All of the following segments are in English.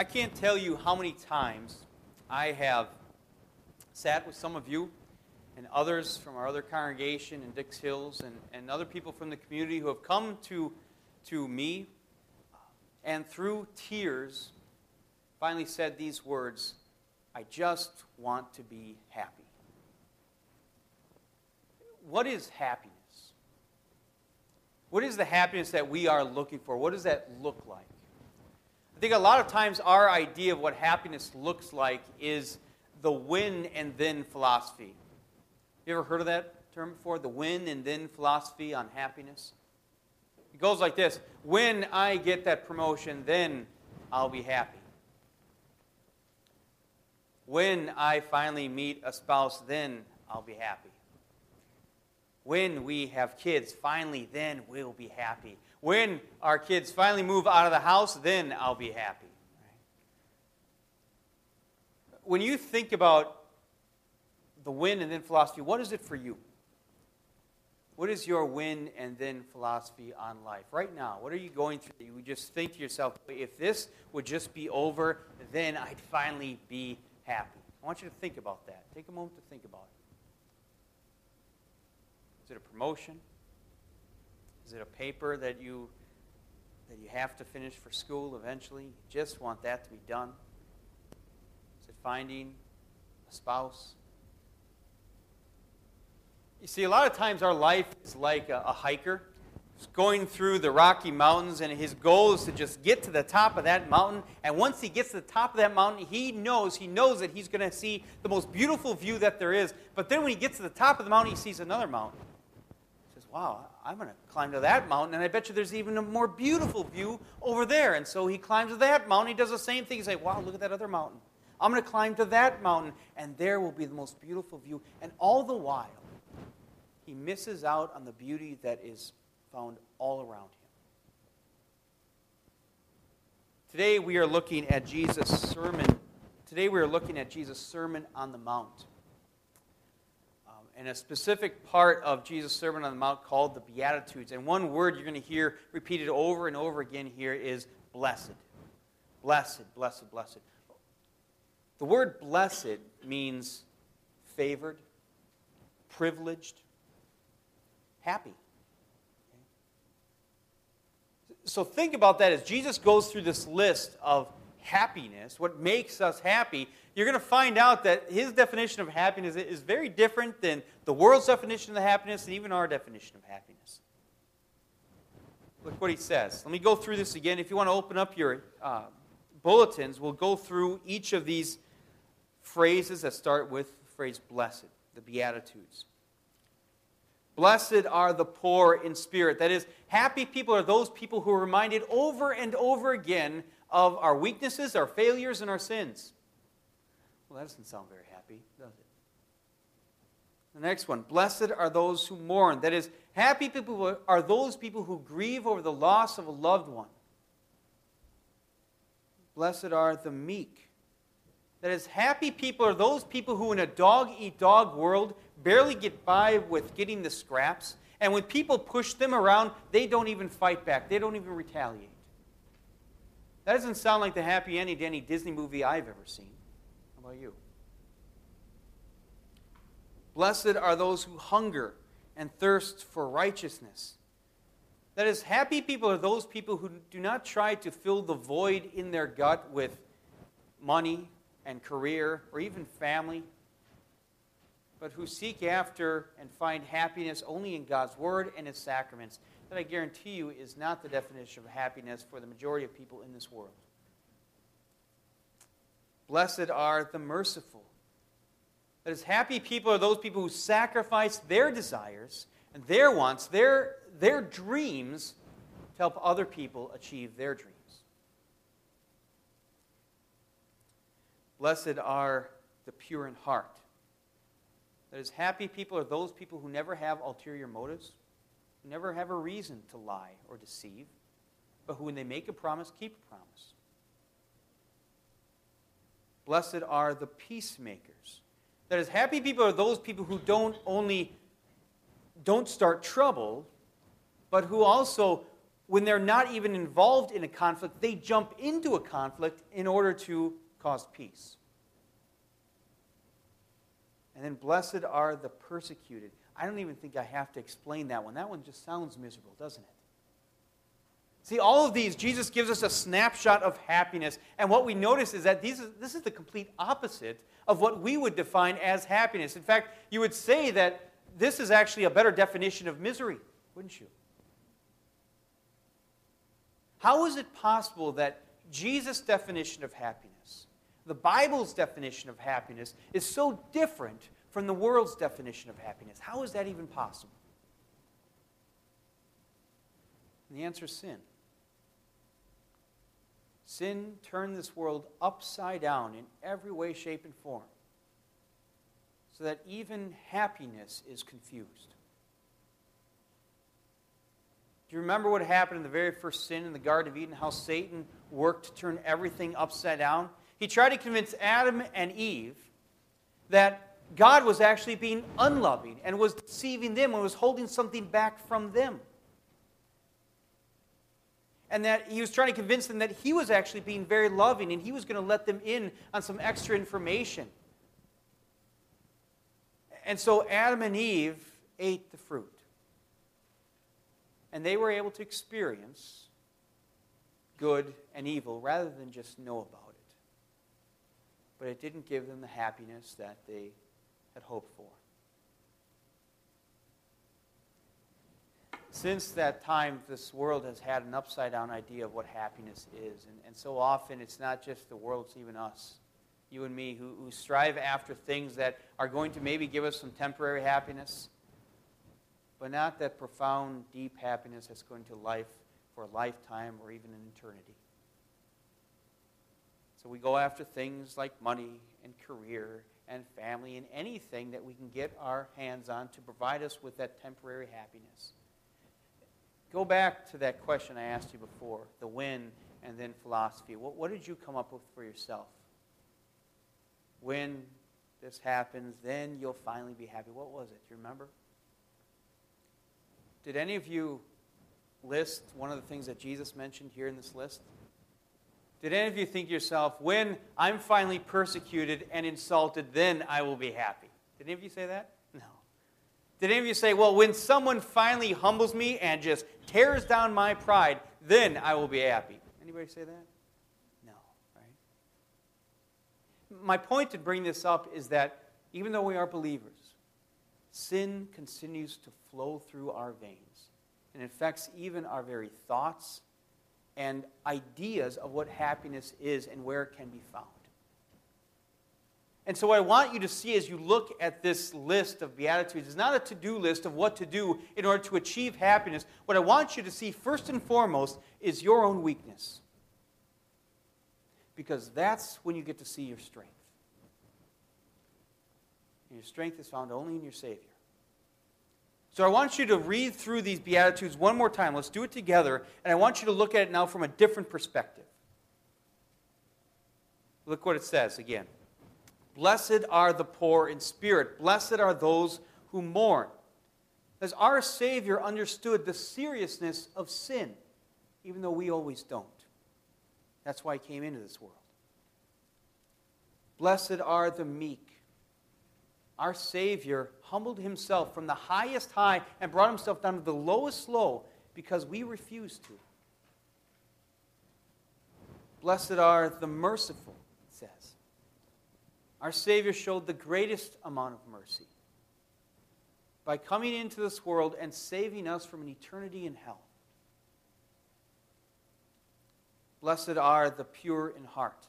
I can't tell you how many times I have sat with some of you and others from our other congregation in Dix Hills and, and other people from the community who have come to, to me and through tears finally said these words I just want to be happy. What is happiness? What is the happiness that we are looking for? What does that look like? I think a lot of times our idea of what happiness looks like is the when and then philosophy. You ever heard of that term before? The when and then philosophy on happiness? It goes like this When I get that promotion, then I'll be happy. When I finally meet a spouse, then I'll be happy. When we have kids, finally, then we'll be happy. When our kids finally move out of the house, then I'll be happy. When you think about the win and then philosophy, what is it for you? What is your win and then philosophy on life? Right now, what are you going through? You just think to yourself, if this would just be over, then I'd finally be happy. I want you to think about that. Take a moment to think about it. Is it a promotion? Is it a paper that you that you have to finish for school eventually? You just want that to be done? Is it finding a spouse? You see, a lot of times our life is like a, a hiker going through the Rocky Mountains, and his goal is to just get to the top of that mountain. And once he gets to the top of that mountain, he knows, he knows that he's going to see the most beautiful view that there is. But then when he gets to the top of the mountain, he sees another mountain wow, I'm going to climb to that mountain, and I bet you there's even a more beautiful view over there. And so he climbs to that mountain. He does the same thing. He's like, wow, look at that other mountain. I'm going to climb to that mountain, and there will be the most beautiful view. And all the while, he misses out on the beauty that is found all around him. Today we are looking at Jesus' sermon. Today we are looking at Jesus' Sermon on the Mount and a specific part of Jesus' Sermon on the Mount called the Beatitudes. And one word you're going to hear repeated over and over again here is blessed. Blessed, blessed, blessed. The word blessed means favored, privileged, happy. So think about that as Jesus goes through this list of happiness, what makes us happy, you're going to find out that his definition of happiness is very different than the world's definition of happiness and even our definition of happiness. Look what he says. Let me go through this again. If you want to open up your uh, bulletins, we'll go through each of these phrases that start with the phrase blessed, the Beatitudes. Blessed are the poor in spirit. That is, happy people are those people who are reminded over and over again of our weaknesses, our failures, and our sins. Well, that doesn't sound very happy, does it? The next one Blessed are those who mourn. That is, happy people are those people who grieve over the loss of a loved one. Blessed are the meek. That is, happy people are those people who, in a dog eat dog world, barely get by with getting the scraps. And when people push them around, they don't even fight back, they don't even retaliate. That doesn't sound like the happy ending to any Disney movie I've ever seen. How about you? Blessed are those who hunger and thirst for righteousness. That is, happy people are those people who do not try to fill the void in their gut with money and career or even family, but who seek after and find happiness only in God's Word and His sacraments that I guarantee you is not the definition of happiness for the majority of people in this world. Blessed are the merciful. That is, happy people are those people who sacrifice their desires and their wants, their, their dreams, to help other people achieve their dreams. Blessed are the pure in heart. That is, happy people are those people who never have ulterior motives, never have a reason to lie or deceive, but who, when they make a promise, keep a promise. Blessed are the peacemakers. That is, happy people are those people who don't only don't start trouble, but who also when they're not even involved in a conflict, they jump into a conflict in order to cause peace. And then, blessed are the persecuted. I don't even think I have to explain that one. That one just sounds miserable, doesn't it? See, all of these, Jesus gives us a snapshot of happiness. And what we notice is that these, this is the complete opposite of what we would define as happiness. In fact, you would say that this is actually a better definition of misery, wouldn't you? How is it possible that Jesus' definition of happiness, the Bible's definition of happiness, is so different from the world's definition of happiness? How is that even possible? And the answer is sin. Sin turned this world upside down in every way, shape, and form, so that even happiness is confused. Do you remember what happened in the very first sin in the Garden of Eden? How Satan worked to turn everything upside down? He tried to convince Adam and Eve that God was actually being unloving and was deceiving them and was holding something back from them. And that he was trying to convince them that he was actually being very loving and he was going to let them in on some extra information. And so Adam and Eve ate the fruit and they were able to experience good and evil rather than just know about it. But it didn't give them the happiness that they had hoped for. Since that time, this world has had an upside down idea of what happiness is. And, and so often, it's not just the world, it's even us, you and me, who, who strive after things that are going to maybe give us some temporary happiness but not that profound, deep happiness that's going to life for a lifetime or even an eternity. So we go after things like money and career and family and anything that we can get our hands on to provide us with that temporary happiness. Go back to that question I asked you before the when and then philosophy. What, what did you come up with for yourself? When this happens, then you'll finally be happy. What was it? Do you remember? Did any of you list one of the things that Jesus mentioned here in this list? Did any of you think yourself, when I'm finally persecuted and insulted, then I will be happy? Did any of you say that? No. Did any of you say, well, when someone finally humbles me and just tears down my pride, then I will be happy? Anybody say that? No, right? My point to bring this up is that even though we are believers, sin continues to flow through our veins and affects even our very thoughts and ideas of what happiness is and where it can be found. And so, what I want you to see as you look at this list of Beatitudes is not a to do list of what to do in order to achieve happiness. What I want you to see, first and foremost, is your own weakness. Because that's when you get to see your strength. And your strength is found only in your Savior. So I want you to read through these Beatitudes one more time. Let's do it together. And I want you to look at it now from a different perspective. Look what it says again. Blessed are the poor in spirit, blessed are those who mourn. As our Savior understood the seriousness of sin, even though we always don't. That's why He came into this world. Blessed are the meek our Savior humbled himself from the highest high and brought himself down to the lowest low because we refused to. Blessed are the merciful, it says. Our Savior showed the greatest amount of mercy by coming into this world and saving us from an eternity in hell. Blessed are the pure in heart.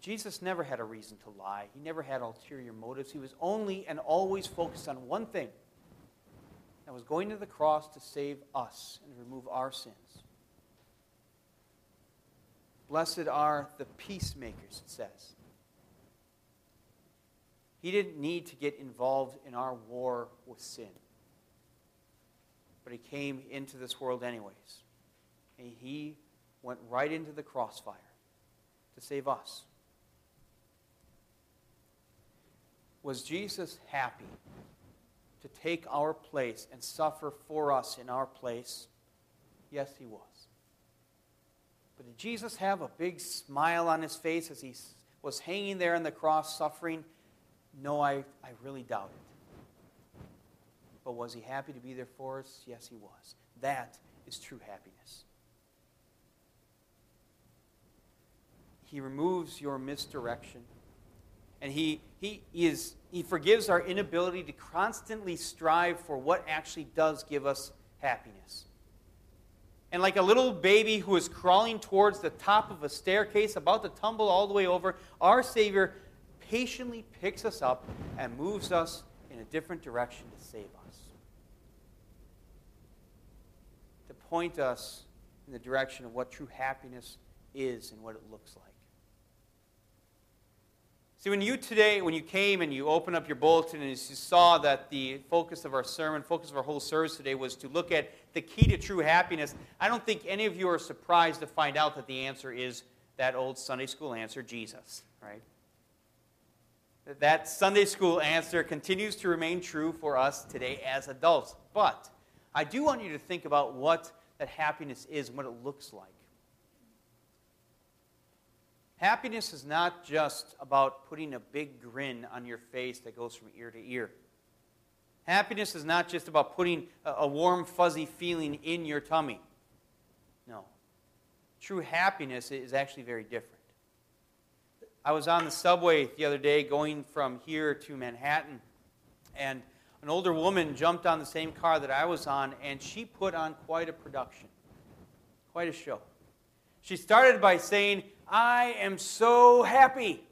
Jesus never had a reason to lie. He never had ulterior motives. He was only and always focused on one thing that was going to the cross to save us and remove our sins. Blessed are the peacemakers, it says. He didn't need to get involved in our war with sin. But he came into this world anyways. And he went right into the crossfire to save us. Was Jesus happy to take our place and suffer for us in our place? Yes, he was. But did Jesus have a big smile on his face as he was hanging there on the cross suffering? No, I, I really doubt it. But was he happy to be there for us? Yes, he was. That is true happiness. He removes your misdirection. And he, he, is, he forgives our inability to constantly strive for what actually does give us happiness. And like a little baby who is crawling towards the top of a staircase, about to tumble all the way over, our Savior patiently picks us up and moves us in a different direction to save us. To point us in the direction of what true happiness is and what it looks like. See, when you today, when you came and you opened up your bulletin and you saw that the focus of our sermon, focus of our whole service today was to look at the key to true happiness, I don't think any of you are surprised to find out that the answer is that old Sunday school answer, Jesus, right? That Sunday school answer continues to remain true for us today as adults. But I do want you to think about what that happiness is and what it looks like. Happiness is not just about putting a big grin on your face that goes from ear to ear. Happiness is not just about putting a warm, fuzzy feeling in your tummy. No. True happiness is actually very different. I was on the subway the other day going from here to Manhattan, and an older woman jumped on the same car that I was on, and she put on quite a production, quite a show. She started by saying, I am so happy.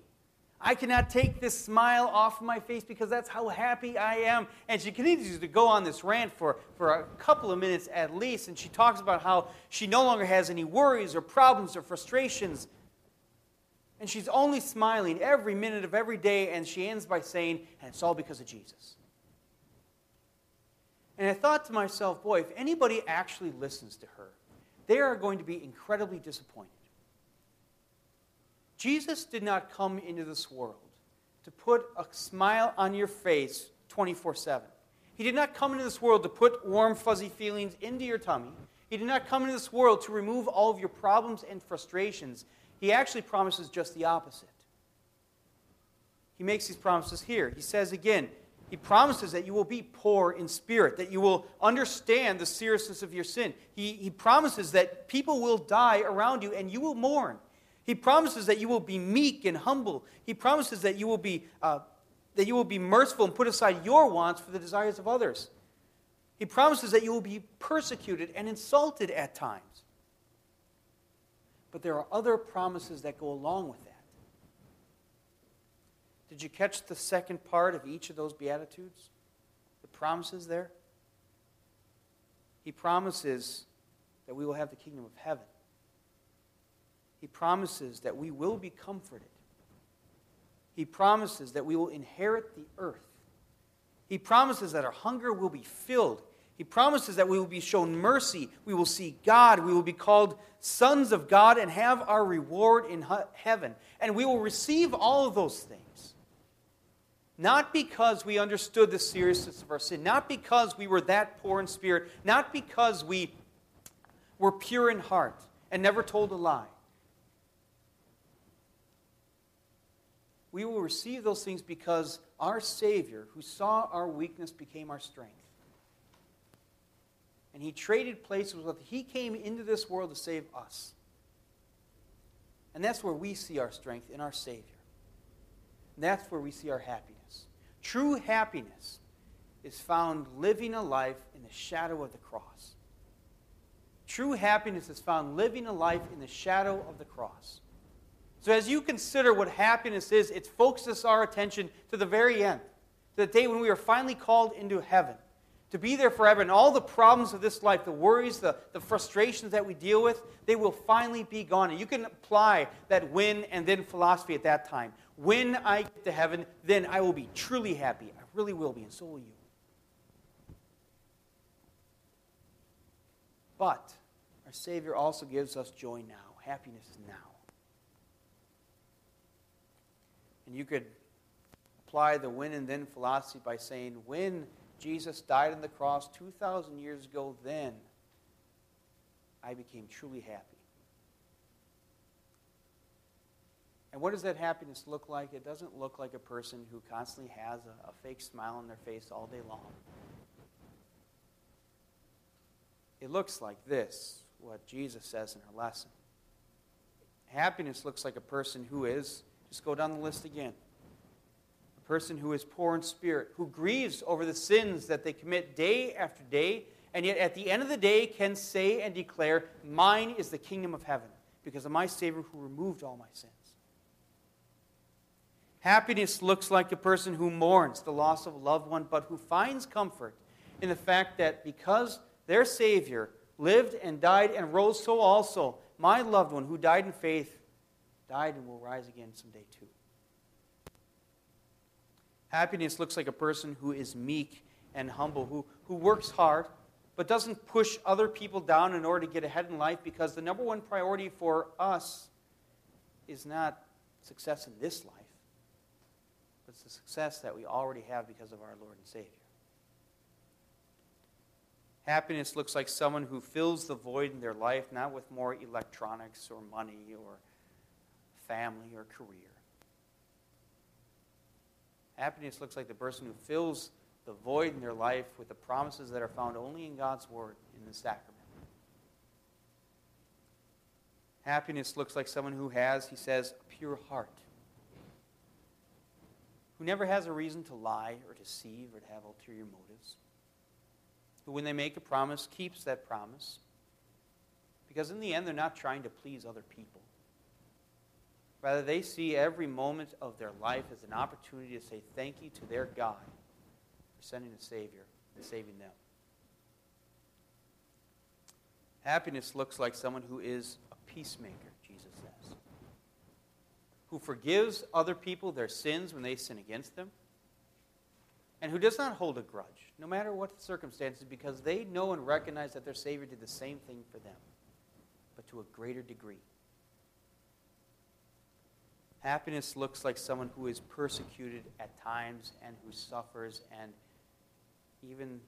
I cannot take this smile off my face because that's how happy I am. And she continues to go on this rant for, for a couple of minutes at least. And she talks about how she no longer has any worries or problems or frustrations. And she's only smiling every minute of every day. And she ends by saying, and it's all because of Jesus. And I thought to myself, boy, if anybody actually listens to her, they are going to be incredibly disappointed. Jesus did not come into this world to put a smile on your face 24 7. He did not come into this world to put warm, fuzzy feelings into your tummy. He did not come into this world to remove all of your problems and frustrations. He actually promises just the opposite. He makes these promises here. He says again, he promises that you will be poor in spirit, that you will understand the seriousness of your sin. He, he promises that people will die around you and you will mourn. He promises that you will be meek and humble. He promises that you will be, uh, that you will be merciful and put aside your wants for the desires of others. He promises that you will be persecuted and insulted at times. But there are other promises that go along with that. Did you catch the second part of each of those Beatitudes? The promises there? He promises that we will have the kingdom of heaven. He promises that we will be comforted. He promises that we will inherit the earth. He promises that our hunger will be filled. He promises that we will be shown mercy. We will see God. We will be called sons of God and have our reward in heaven. And we will receive all of those things. Not because we understood the seriousness of our sin, not because we were that poor in spirit, not because we were pure in heart and never told a lie, we will receive those things because our Savior, who saw our weakness, became our strength. And He traded places with us. He came into this world to save us. And that's where we see our strength in our Savior. And that's where we see our happiness. True happiness is found living a life in the shadow of the cross. True happiness is found living a life in the shadow of the cross. So, as you consider what happiness is, it focuses our attention to the very end, to the day when we are finally called into heaven, to be there forever. And all the problems of this life, the worries, the, the frustrations that we deal with, they will finally be gone. And you can apply that when and then philosophy at that time. When I get to heaven, then I will be truly happy. I really will be, and so will you. But our Savior also gives us joy now. Happiness now. And you could apply the when and then philosophy by saying, when Jesus died on the cross 2,000 years ago, then I became truly happy. And what does that happiness look like? It doesn't look like a person who constantly has a, a fake smile on their face all day long. It looks like this, what Jesus says in our lesson. Happiness looks like a person who is, just go down the list again, a person who is poor in spirit, who grieves over the sins that they commit day after day, and yet at the end of the day can say and declare, Mine is the kingdom of heaven, because of my Savior who removed all my sins. Happiness looks like a person who mourns the loss of a loved one, but who finds comfort in the fact that because their Savior lived and died and rose, so also my loved one who died in faith died and will rise again someday too. Happiness looks like a person who is meek and humble, who, who works hard, but doesn't push other people down in order to get ahead in life because the number one priority for us is not success in this life the success that we already have because of our Lord and Savior. Happiness looks like someone who fills the void in their life not with more electronics or money or family or career. Happiness looks like the person who fills the void in their life with the promises that are found only in God's Word, in the sacrament. Happiness looks like someone who has, he says, a pure heart who never has a reason to lie or deceive or to have ulterior motives, who, when they make a promise, keeps that promise. Because in the end, they're not trying to please other people. Rather, they see every moment of their life as an opportunity to say thank you to their God for sending a Savior and saving them. Happiness looks like someone who is a peacemaker who forgives other people their sins when they sin against them, and who does not hold a grudge, no matter what the circumstances, because they know and recognize that their Savior did the same thing for them, but to a greater degree. Happiness looks like someone who is persecuted at times and who suffers, and even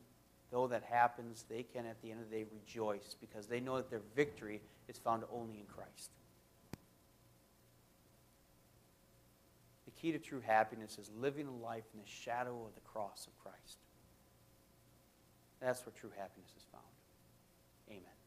though that happens, they can at the end of the day rejoice because they know that their victory is found only in Christ. Key to true happiness is living a life in the shadow of the cross of Christ. That's where true happiness is found. Amen.